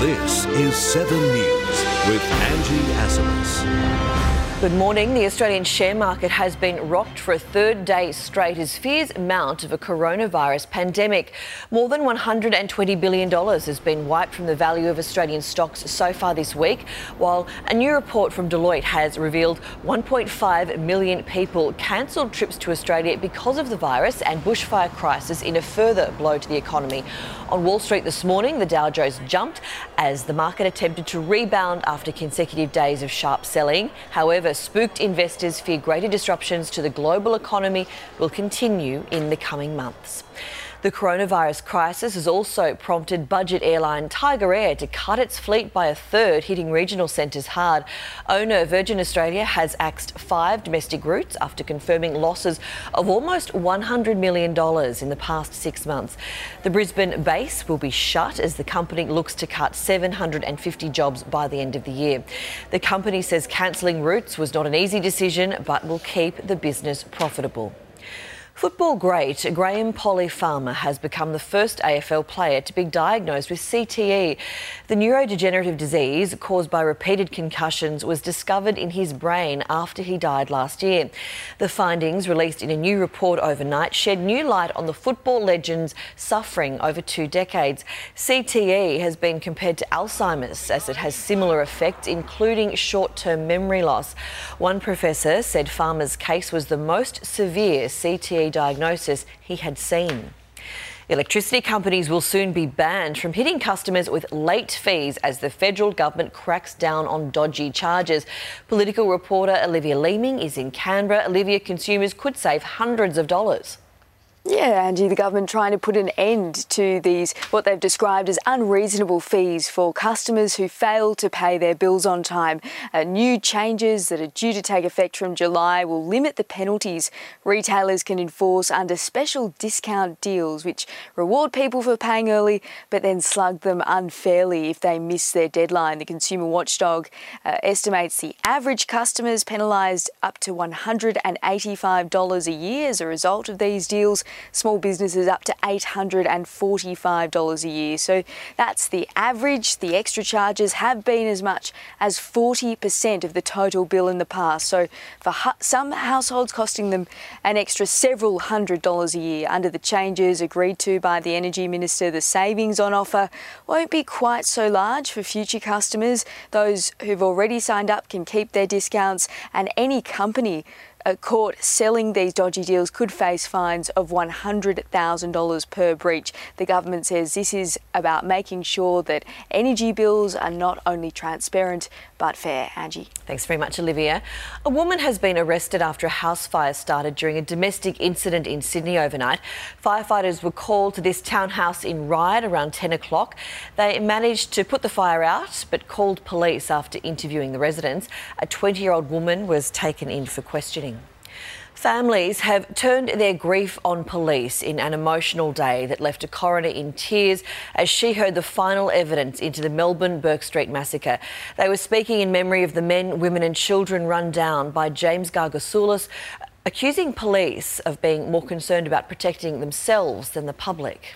This is 7 News with Angie Asimus. Good morning. The Australian share market has been rocked for a third day straight as fears mount of a coronavirus pandemic. More than $120 billion has been wiped from the value of Australian stocks so far this week, while a new report from Deloitte has revealed 1.5 million people cancelled trips to Australia because of the virus and bushfire crisis in a further blow to the economy. On Wall Street this morning, the Dow Jones jumped as the market attempted to rebound after consecutive days of sharp selling. However, However, spooked investors fear greater disruptions to the global economy will continue in the coming months. The coronavirus crisis has also prompted budget airline Tiger Air to cut its fleet by a third, hitting regional centres hard. Owner Virgin Australia has axed five domestic routes after confirming losses of almost $100 million in the past six months. The Brisbane base will be shut as the company looks to cut 750 jobs by the end of the year. The company says cancelling routes was not an easy decision, but will keep the business profitable. Football great Graham Polly-Farmer has become the first AFL player to be diagnosed with CTE. The neurodegenerative disease caused by repeated concussions was discovered in his brain after he died last year. The findings, released in a new report overnight, shed new light on the football legend's suffering over two decades. CTE has been compared to Alzheimer's as it has similar effects, including short term memory loss. One professor said Farmer's case was the most severe CTE diagnosis he had seen. Electricity companies will soon be banned from hitting customers with late fees as the federal government cracks down on dodgy charges. Political reporter Olivia Leeming is in Canberra. Olivia, consumers could save hundreds of dollars. Yeah, Angie, the government trying to put an end to these, what they've described as unreasonable fees for customers who fail to pay their bills on time. Uh, new changes that are due to take effect from July will limit the penalties retailers can enforce under special discount deals, which reward people for paying early but then slug them unfairly if they miss their deadline. The Consumer Watchdog uh, estimates the average customer is penalised up to $185 a year as a result of these deals small businesses up to $845 a year. So that's the average. The extra charges have been as much as 40% of the total bill in the past. So for some households costing them an extra several hundred dollars a year under the changes agreed to by the Energy Minister, the savings on offer won't be quite so large for future customers. Those who've already signed up can keep their discounts and any company a court selling these dodgy deals could face fines of $100,000 per breach. The government says this is about making sure that energy bills are not only transparent but fair. Angie. Thanks very much, Olivia. A woman has been arrested after a house fire started during a domestic incident in Sydney overnight. Firefighters were called to this townhouse in Ryde around 10 o'clock. They managed to put the fire out but called police after interviewing the residents. A 20 year old woman was taken in for questioning. Families have turned their grief on police in an emotional day that left a coroner in tears as she heard the final evidence into the Melbourne Burke Street massacre. They were speaking in memory of the men, women, and children run down by James Gargasoulas, accusing police of being more concerned about protecting themselves than the public.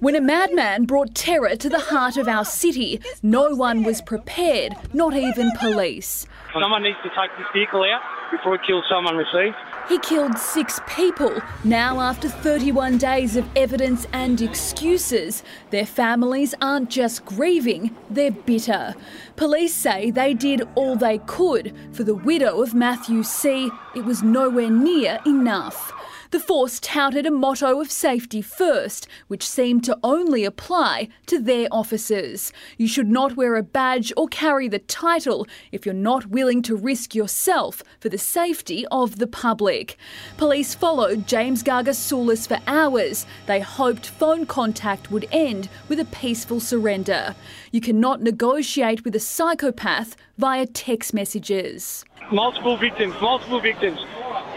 When a madman brought terror to the heart of our city, no one was prepared, not even police. Someone needs to take this vehicle out before it kills someone, received. He killed six people. Now, after 31 days of evidence and excuses, their families aren't just grieving, they're bitter. Police say they did all they could. For the widow of Matthew Si., it was nowhere near enough. The force touted a motto of safety first, which seemed to only apply to their officers. You should not wear a badge or carry the title if you're not willing to risk yourself for the safety of the public. Police followed James Gargasoulas for hours. They hoped phone contact would end with a peaceful surrender. You cannot negotiate with a psychopath via text messages. Multiple victims, multiple victims.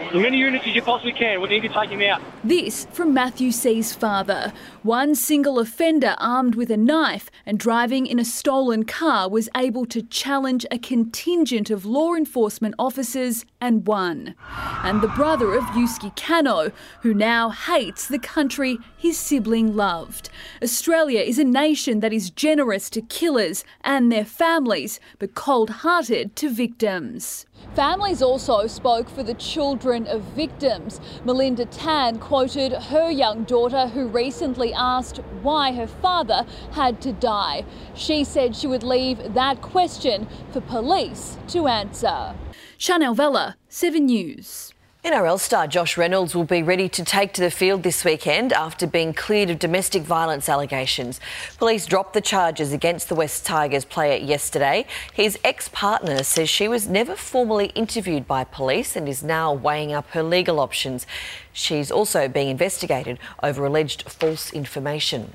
As many units as you possibly can. We need to take him out. This from Matthew Si.'s father. One single offender armed with a knife and driving in a stolen car was able to challenge a contingent of law enforcement officers and won. And the brother of Yosuke Kanno, who now hates the country his sibling loved. Australia is a nation that is generous to killers and their families, but cold hearted to victims. Families also spoke for the children of victims. Melinda Tan quoted her young daughter, who recently asked why her father had to die. She said she would leave that question for police to answer. Chanel Vella, 7 News. NRL star Josh Reynolds will be ready to take to the field this weekend after being cleared of domestic violence allegations. Police dropped the charges against the Wests Tigers player yesterday. His ex partner says she was never formally interviewed by police and is now weighing up her legal options. She's also being investigated over alleged false information.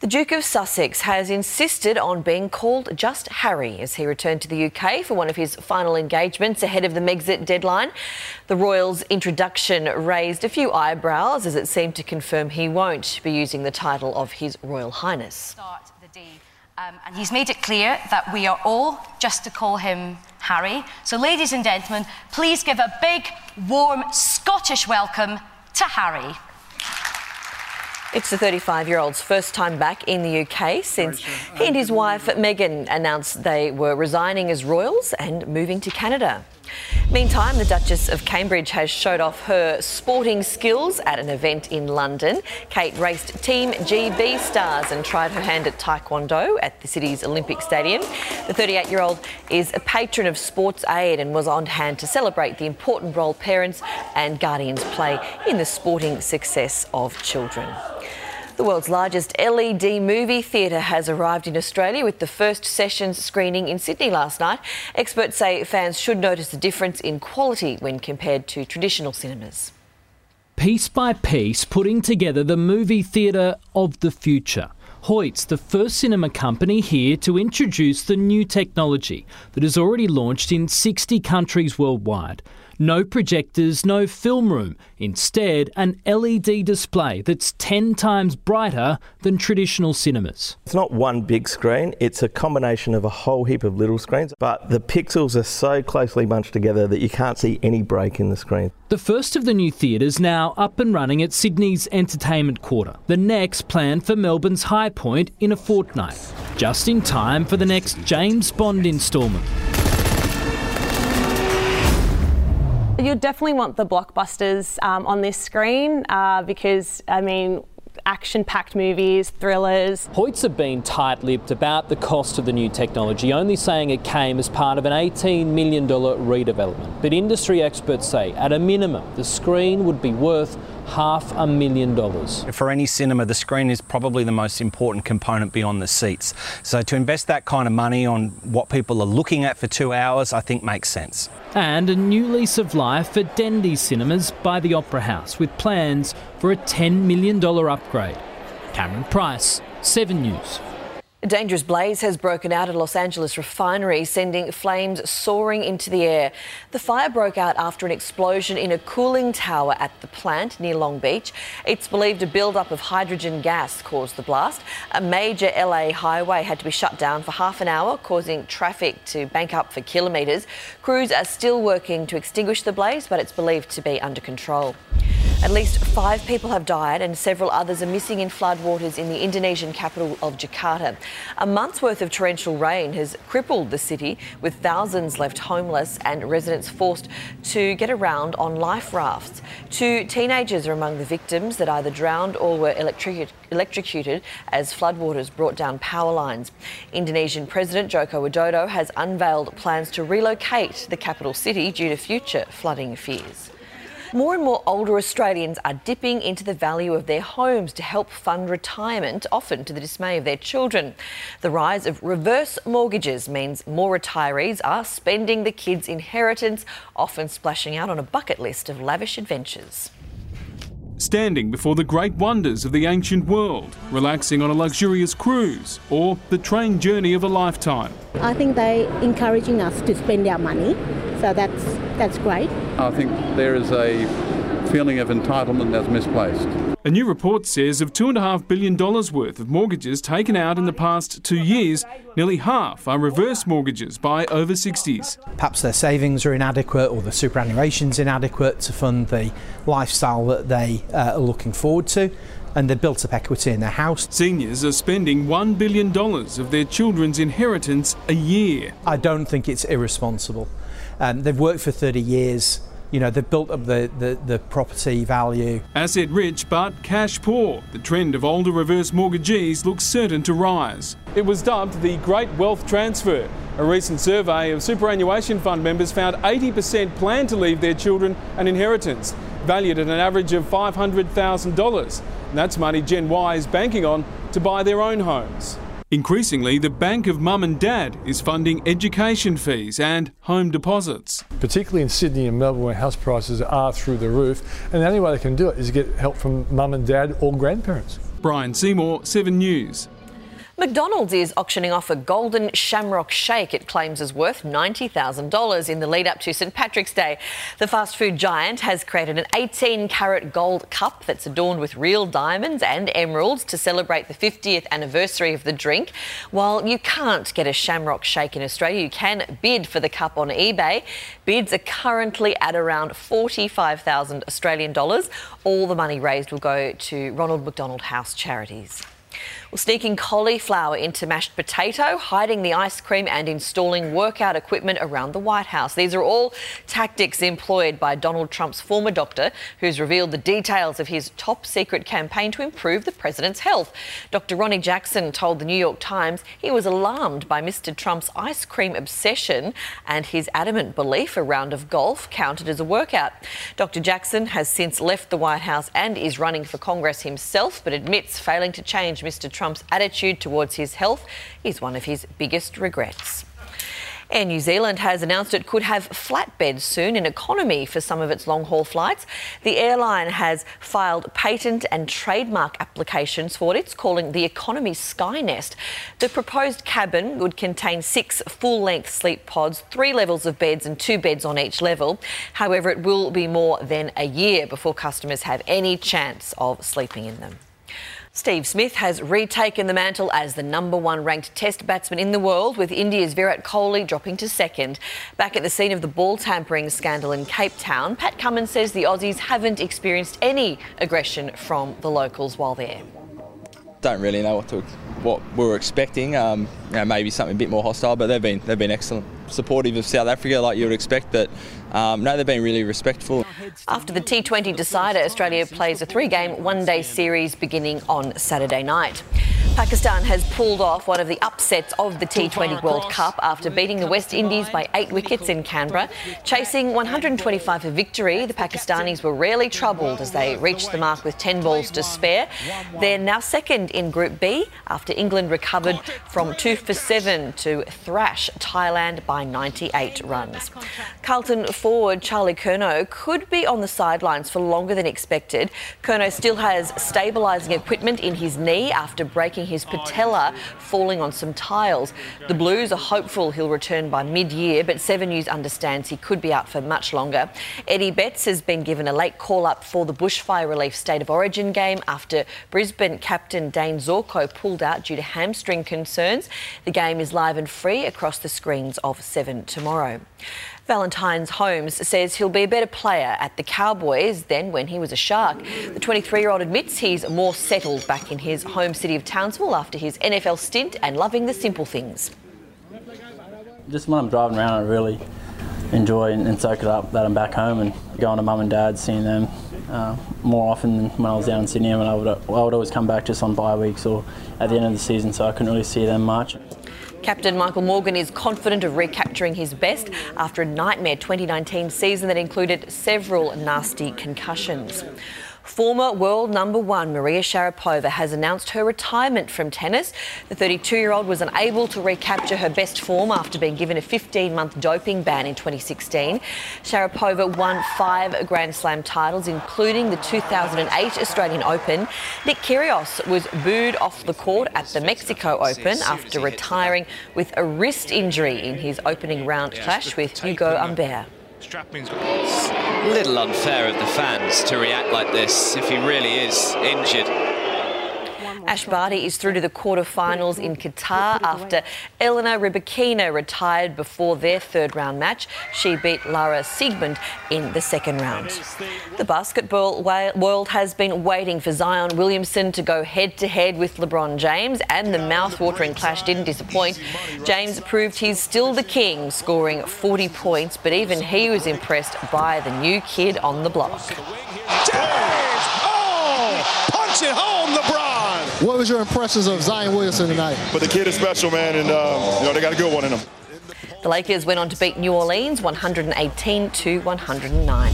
The Duke of Sussex has insisted on being called just Harry as he returned to the UK for one of his final engagements ahead of the Megxit deadline. The royal's introduction raised a few eyebrows as it seemed to confirm he won't be using the title of His Royal Highness. The. Um, and he's made it clear that we are all just to call him Harry. So, ladies and gentlemen, please give a big, warm Scottish welcome to Harry. It's the 35 year old's first time back in the UK since he and his wife Meghan announced they were resigning as royals and moving to Canada. Meantime, the Duchess of Cambridge has showed off her sporting skills at an event in London. Kate raced Team GB stars and tried her hand at Taekwondo at the city's Olympic Stadium. The 38 year old is a patron of Sports Aid and was on hand to celebrate the important role parents and guardians play in the sporting success of children. The world's largest LED movie theatre has arrived in Australia with the first sessions screening in Sydney last night. Experts say fans should notice the difference in quality when compared to traditional cinemas. Piece by piece, putting together the movie theatre of the future. Hoyts the first cinema company here to introduce the new technology that has already launched in 60 countries worldwide. No projectors, no film room. Instead, an LED display that's 10 times brighter than traditional cinemas. It's not one big screen, it's a combination of a whole heap of little screens, but the pixels are so closely bunched together that you can't see any break in the screen. The first of the new theatres now up and running at Sydney's Entertainment Quarter. The next planned for Melbourne's High Point in a fortnight, just in time for the next James Bond instalment. You definitely want the blockbusters um, on this screen uh, because, I mean, action packed movies, thrillers. Hoyts have been tight lipped about the cost of the new technology, only saying it came as part of an $18 million redevelopment. But industry experts say, at a minimum, the screen would be worth half a million dollars. For any cinema, the screen is probably the most important component beyond the seats. So to invest that kind of money on what people are looking at for two hours, I think makes sense. And a new lease of life for Dendy Cinemas by the Opera House with plans for a $10 million upgrade. Cameron Price, 7 News. A dangerous blaze has broken out at a Los Angeles refinery, sending flames soaring into the air. The fire broke out after an explosion in a cooling tower at the plant near Long Beach. It's believed a buildup of hydrogen gas caused the blast. A major LA highway had to be shut down for half an hour, causing traffic to bank up for kilometres. Crews are still working to extinguish the blaze, but it's believed to be under control. At least five people have died and several others are missing in floodwaters in the Indonesian capital of Jakarta. A month's worth of torrential rain has crippled the city, with thousands left homeless and residents forced to get around on life rafts. Two teenagers are among the victims that either drowned or were electric- electrocuted as floodwaters brought down power lines. Indonesian President Joko Widodo has unveiled plans to relocate the capital city due to future flooding fears. More and more older Australians are dipping into the value of their homes to help fund retirement, often to the dismay of their children. The rise of reverse mortgages means more retirees are spending the kids' inheritance, often splashing out on a bucket list of lavish adventures. Standing before the great wonders of the ancient world, relaxing on a luxurious cruise, or the train journey of a lifetime. I think they're encouraging us to spend our money, so that's that's great. I think there is a feeling of entitlement that's misplaced. A new report says of $2.5 billion worth of mortgages taken out in the past two years, nearly half are reverse mortgages by over 60s. Perhaps their savings are inadequate or the superannuation's inadequate to fund the lifestyle that they uh, are looking forward to. And they've built up equity in their house. Seniors are spending $1 billion of their children's inheritance a year. I don't think it's irresponsible. Um, they've worked for 30 years you know, they've built up the, the, the, property value. Asset rich but cash poor. The trend of older reverse mortgagees looks certain to rise. It was dubbed the Great Wealth Transfer. A recent survey of superannuation fund members found 80% plan to leave their children an inheritance, valued at an average of $500,000. And that's money Gen Y is banking on to buy their own homes. Increasingly, the Bank of Mum and Dad is funding education fees and home deposits. Particularly in Sydney and Melbourne, where house prices are through the roof, and the only way they can do it is get help from mum and dad or grandparents. Brian Seymour, 7 News. McDonald's is auctioning off a golden shamrock shake it claims is worth $90,000 in the lead up to St Patrick's Day. The fast food giant has created an 18 carat gold cup that's adorned with real diamonds and emeralds to celebrate the 50th anniversary of the drink. While you can't get a shamrock shake in Australia, you can bid for the cup on eBay. Bids are currently at around 45,000 Australian dollars. All the money raised will go to Ronald McDonald House charities. Well, sneaking cauliflower into mashed potato, hiding the ice cream, and installing workout equipment around the White House. These are all tactics employed by Donald Trump's former doctor, who's revealed the details of his top secret campaign to improve the president's health. Dr. Ronnie Jackson told the New York Times he was alarmed by Mr. Trump's ice cream obsession and his adamant belief a round of golf counted as a workout. Dr. Jackson has since left the White House and is running for Congress himself, but admits failing to change Mr. Trump's attitude towards his health is one of his biggest regrets. Air New Zealand has announced it could have flatbeds soon in economy for some of its long haul flights. The airline has filed patent and trademark applications for what it's calling the Economy Skynest. The proposed cabin would contain six full length sleep pods, three levels of beds, and two beds on each level. However, it will be more than a year before customers have any chance of sleeping in them. Steve Smith has retaken the mantle as the number one ranked test batsman in the world, with India's Virat Kohli dropping to second. Back at the scene of the ball tampering scandal in Cape Town, Pat Cummins says the Aussies haven't experienced any aggression from the locals while there. Don't really know what to what we were expecting. Um, you know, maybe something a bit more hostile, but they've been they've been excellent, supportive of South Africa like you would expect. But um, no, they've been really respectful. After the T20 decider, Australia plays a three-game one-day series beginning on Saturday night. Pakistan has pulled off one of the upsets of the T20 World Cup after beating the West Indies by eight wickets in Canberra. Chasing 125 for victory, the Pakistanis were rarely troubled as they reached the mark with 10 balls to spare. They're now second in Group B after England recovered from two for seven to thrash Thailand by 98 runs. Carlton forward Charlie Curnow could be on the sidelines for longer than expected. Curnow still has stabilising equipment in his knee after breaking his patella falling on some tiles. The Blues are hopeful he'll return by mid year, but Seven News understands he could be out for much longer. Eddie Betts has been given a late call up for the bushfire relief State of Origin game after Brisbane captain Dayne Zorko pulled out due to hamstring concerns. The game is live and free across the screens of 7 tomorrow. Valentine's Holmes says he'll be a better player at the Cowboys than when he was a Shark. The 23 year old admits he's more settled back in his home city of Townsville after his NFL stint and loving the simple things. Just when I'm driving around, I really enjoy and, soak it up that I'm back home and going to mum and dad, seeing them uh, more often than when I was down in Sydney. And I would, I would always come back just on bye weeks or at the end of the season, so I couldn't really see them much. Captain Michael Morgan is confident of recapturing his best after a nightmare 2019 season that included several nasty concussions. Former world number one Maria Sharapova has announced her retirement from tennis. The 32 year old was unable to recapture her best form after being given a 15 month doping ban in 2016. Sharapova won five Grand Slam titles, including the 2008 Australian Open. Nick Kyrgios was booed off the court at the Mexico Open after retiring with a wrist injury in his opening round clash with Hugo Humbert. It's a little unfair of the fans to react like this if he really is injured. Ash Barty is through to the quarterfinals in Qatar after Elena Rybakina retired before their third round match. She beat Lara Siegemund in the second round. The basketball world has been waiting for Zion Williamson to go head to head with LeBron James, and the mouth-watering clash didn't disappoint. James proved he's still the king, scoring 40 points, but even he was impressed by the new kid on the block. James! Oh! Punch it home, LeBron! What was your impressions of Zion Williamson tonight? But the kid is special, man, and uh, you know they got a good one in him. The Lakers went on to beat New Orleans 118 to 109.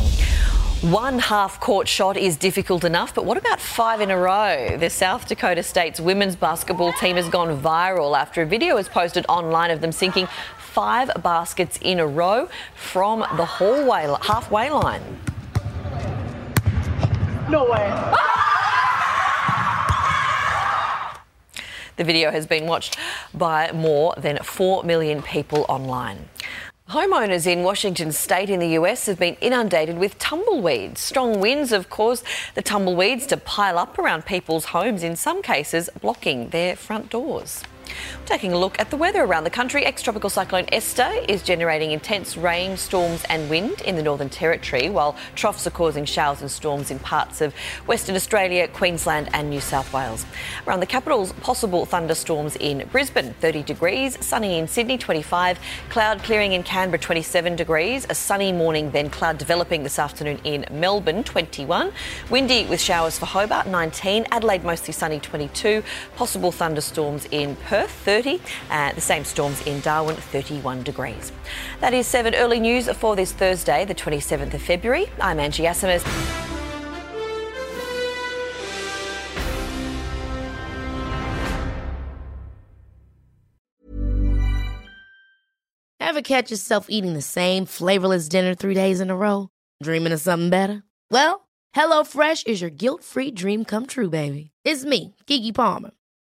One half court shot is difficult enough, but what about five in a row? The South Dakota State's women's basketball team has gone viral after a video was posted online of them sinking five baskets in a row from the hallway halfway line. No way. The video has been watched by more than 4 million people online. Homeowners in Washington state in the US have been inundated with tumbleweeds. Strong winds have caused the tumbleweeds to pile up around people's homes, in some cases, blocking their front doors. Taking a look at the weather around the country, ex tropical cyclone Esther is generating intense rain, storms, and wind in the Northern Territory, while troughs are causing showers and storms in parts of Western Australia, Queensland, and New South Wales. Around the capital's possible thunderstorms in Brisbane, 30 degrees, sunny in Sydney, 25, cloud clearing in Canberra, 27 degrees, a sunny morning, then cloud developing this afternoon in Melbourne, 21, windy with showers for Hobart, 19, Adelaide mostly sunny, 22, possible thunderstorms in Perth. 30. Uh, the same storms in Darwin, 31 degrees. That is 7 early news for this Thursday, the 27th of February. I'm Angie Asimus. Ever catch yourself eating the same flavorless dinner three days in a row? Dreaming of something better? Well, HelloFresh is your guilt free dream come true, baby. It's me, Keke Palmer.